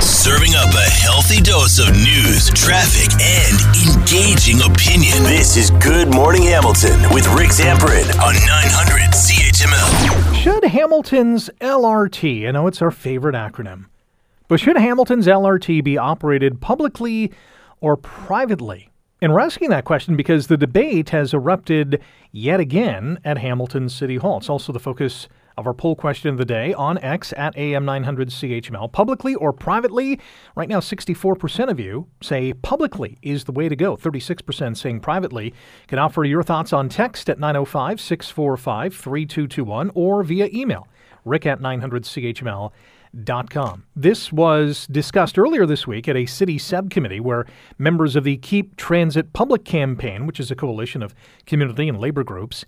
Serving up a healthy dose of news, traffic, and engaging opinion. This is Good Morning Hamilton with Rick Zamperin on 900 CHML. Should Hamilton's LRT, I know it's our favorite acronym, but should Hamilton's LRT be operated publicly or privately? And we're asking that question because the debate has erupted yet again at Hamilton City Hall. It's also the focus of our poll question of the day on X at AM900CHML. Publicly or privately? Right now, 64% of you say publicly is the way to go. 36% saying privately. You can offer your thoughts on text at 905 645 3221 or via email, rick at 900CHML. Com. This was discussed earlier this week at a city subcommittee where members of the Keep Transit Public Campaign, which is a coalition of community and labor groups,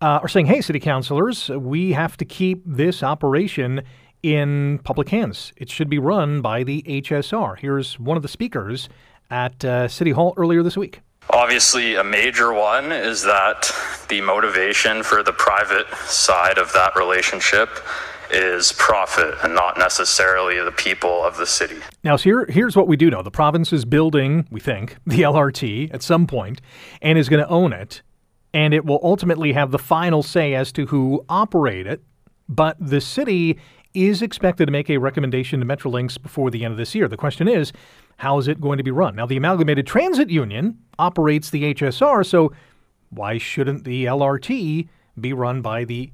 uh, are saying, hey, city councilors, we have to keep this operation in public hands. It should be run by the HSR. Here's one of the speakers at uh, City Hall earlier this week. Obviously, a major one is that the motivation for the private side of that relationship is profit and not necessarily the people of the city. Now, so here, here's what we do know the province is building, we think, the LRT at some point and is going to own it and it will ultimately have the final say as to who operate it. But the city is expected to make a recommendation to Metrolinx before the end of this year. The question is, how is it going to be run? Now, the Amalgamated Transit Union operates the HSR, so why shouldn't the LRT be run by the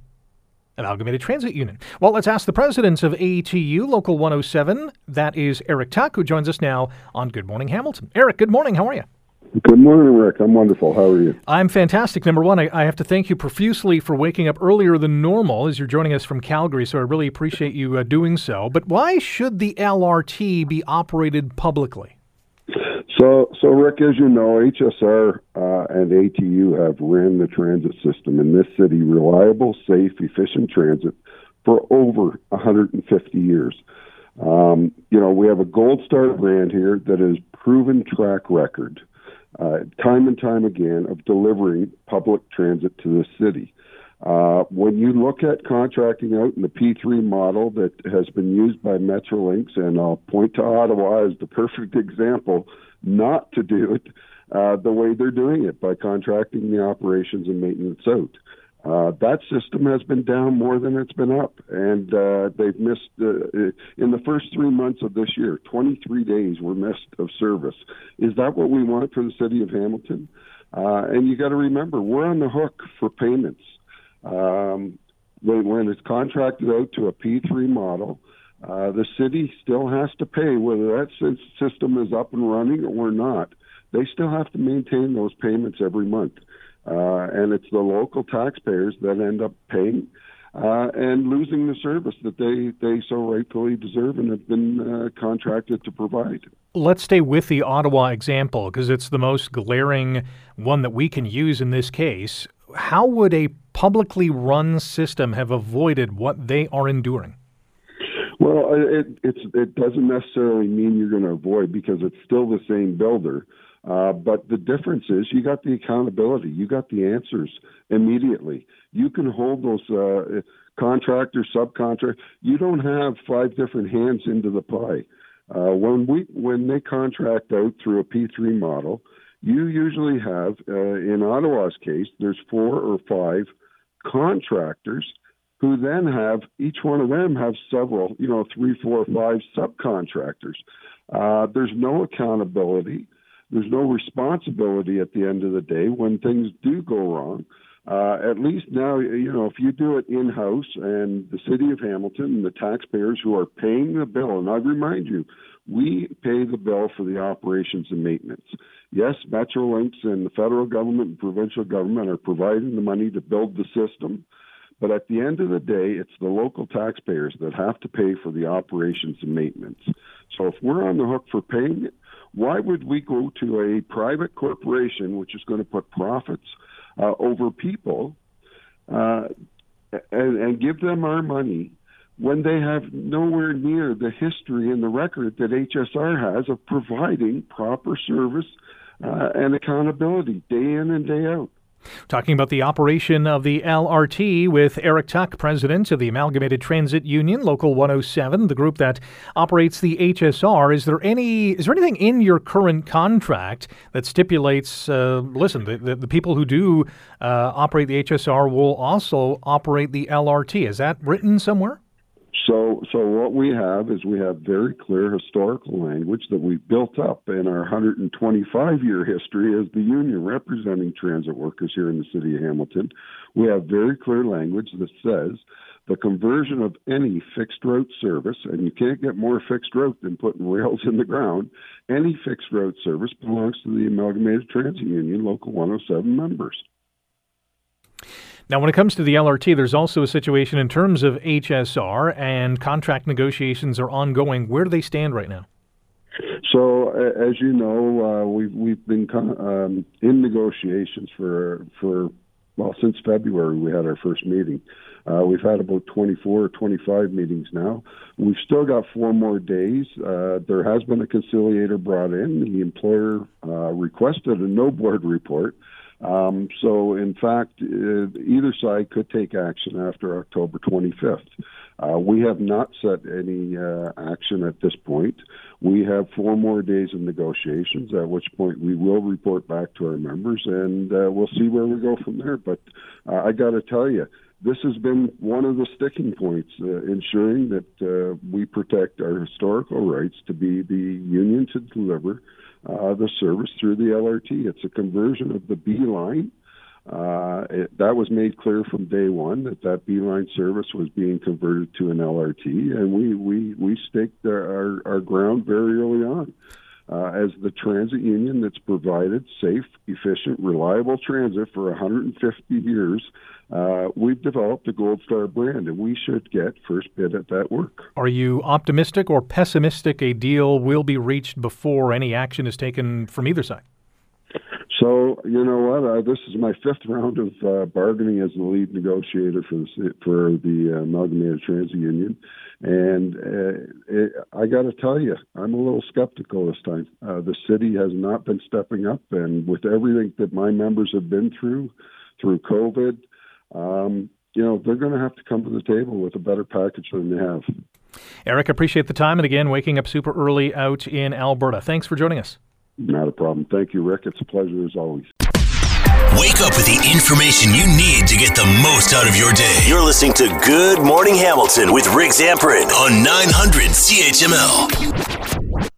Amalgamated Transit Union? Well, let's ask the president of ATU Local 107. That is Eric Tuck, who joins us now on Good Morning Hamilton. Eric, good morning. How are you? Good morning, Rick. I'm wonderful. How are you? I'm fantastic. Number one, I, I, have to thank you profusely for waking up earlier than normal as you're joining us from Calgary, so I really appreciate you uh, doing so. But why should the LRT be operated publicly? So, so Rick, as you know, HSR uh, and ATU have ran the transit system in this city reliable, safe, efficient transit for over 150 years. Um, you know, we have a gold star brand here that has proven track record uh, time and time again of delivering public transit to the city. Uh, when you look at contracting out in the P3 model that has been used by Metrolinx, and I'll point to Ottawa as the perfect example not to do it uh, the way they're doing it by contracting the operations and maintenance out. Uh, that system has been down more than it's been up, and uh, they've missed uh, in the first three months of this year. 23 days were missed of service. Is that what we want for the city of Hamilton? Uh, and you got to remember, we're on the hook for payments. Um, when, when it's contracted out to a P3 model, uh, the city still has to pay whether that system is up and running or not. They still have to maintain those payments every month. Uh, and it's the local taxpayers that end up paying uh, and losing the service that they, they so rightfully deserve and have been uh, contracted to provide. Let's stay with the Ottawa example because it's the most glaring one that we can use in this case. How would a publicly run system have avoided what they are enduring? Well, it, it doesn't necessarily mean you're going to avoid because it's still the same builder. Uh, but the difference is you got the accountability, you got the answers immediately. You can hold those uh, contractors, subcontractors. You don't have five different hands into the pie. Uh, when we when they contract out through a P3 model, you usually have, uh, in Ottawa's case, there's four or five contractors who then have each one of them have several, you know, three, four, five subcontractors. Uh, there's no accountability. There's no responsibility at the end of the day when things do go wrong. Uh, at least now, you know, if you do it in house and the city of Hamilton and the taxpayers who are paying the bill, and I remind you, we pay the bill for the operations and maintenance. Yes, Metrolinx and the federal government and provincial government are providing the money to build the system. But at the end of the day, it's the local taxpayers that have to pay for the operations and maintenance. So if we're on the hook for paying it, why would we go to a private corporation which is going to put profits uh, over people uh, and, and give them our money when they have nowhere near the history and the record that HSR has of providing proper service uh, and accountability day in and day out? Talking about the operation of the LRT with Eric Tuck, president of the Amalgamated Transit Union, Local 107, the group that operates the HSR. Is there any is there anything in your current contract that stipulates? Uh, listen, the, the, the, people who do uh, operate the HSR will also operate the LRT. Is that written somewhere? So, so what we have is we have very clear historical language that we've built up in our 125 year history as the union representing transit workers here in the city of Hamilton. We have very clear language that says the conversion of any fixed route service, and you can't get more fixed route than putting rails in the ground, any fixed route service belongs to the Amalgamated Transit Union Local 107 members. Now, when it comes to the LRT, there's also a situation in terms of HSR and contract negotiations are ongoing. Where do they stand right now? So, as you know, uh, we've we've been um, in negotiations for for well since February. We had our first meeting. Uh, we've had about 24 or 25 meetings now. We've still got four more days. Uh, there has been a conciliator brought in. The employer uh, requested a no board report. Um, so, in fact, uh, either side could take action after October 25th. Uh, we have not set any uh, action at this point. We have four more days of negotiations, at which point we will report back to our members and uh, we'll see where we go from there. But uh, I got to tell you, this has been one of the sticking points, uh, ensuring that we protect our historical rights to be the union to deliver uh, the service through the LRT. It's a conversion of the B line. Uh, it, that was made clear from day one that that B line service was being converted to an LRT, and we we we staked our our, our ground very early on. Uh, as the transit union that's provided safe, efficient, reliable transit for 150 years, uh, we've developed a Gold Star brand, and we should get first bid at that work. Are you optimistic or pessimistic a deal will be reached before any action is taken from either side? So you know what? Uh, this is my fifth round of uh, bargaining as the lead negotiator for the for the uh, Amalgamated Transit Union, and uh, it, I got to tell you, I'm a little skeptical this time. Uh, the city has not been stepping up, and with everything that my members have been through, through COVID, um, you know, they're going to have to come to the table with a better package than they have. Eric, appreciate the time. And again, waking up super early out in Alberta. Thanks for joining us. Not a problem. Thank you, Rick. It's a pleasure as always. Wake up with the information you need to get the most out of your day. You're listening to Good Morning Hamilton with Rick Zamperin on 900 CHML.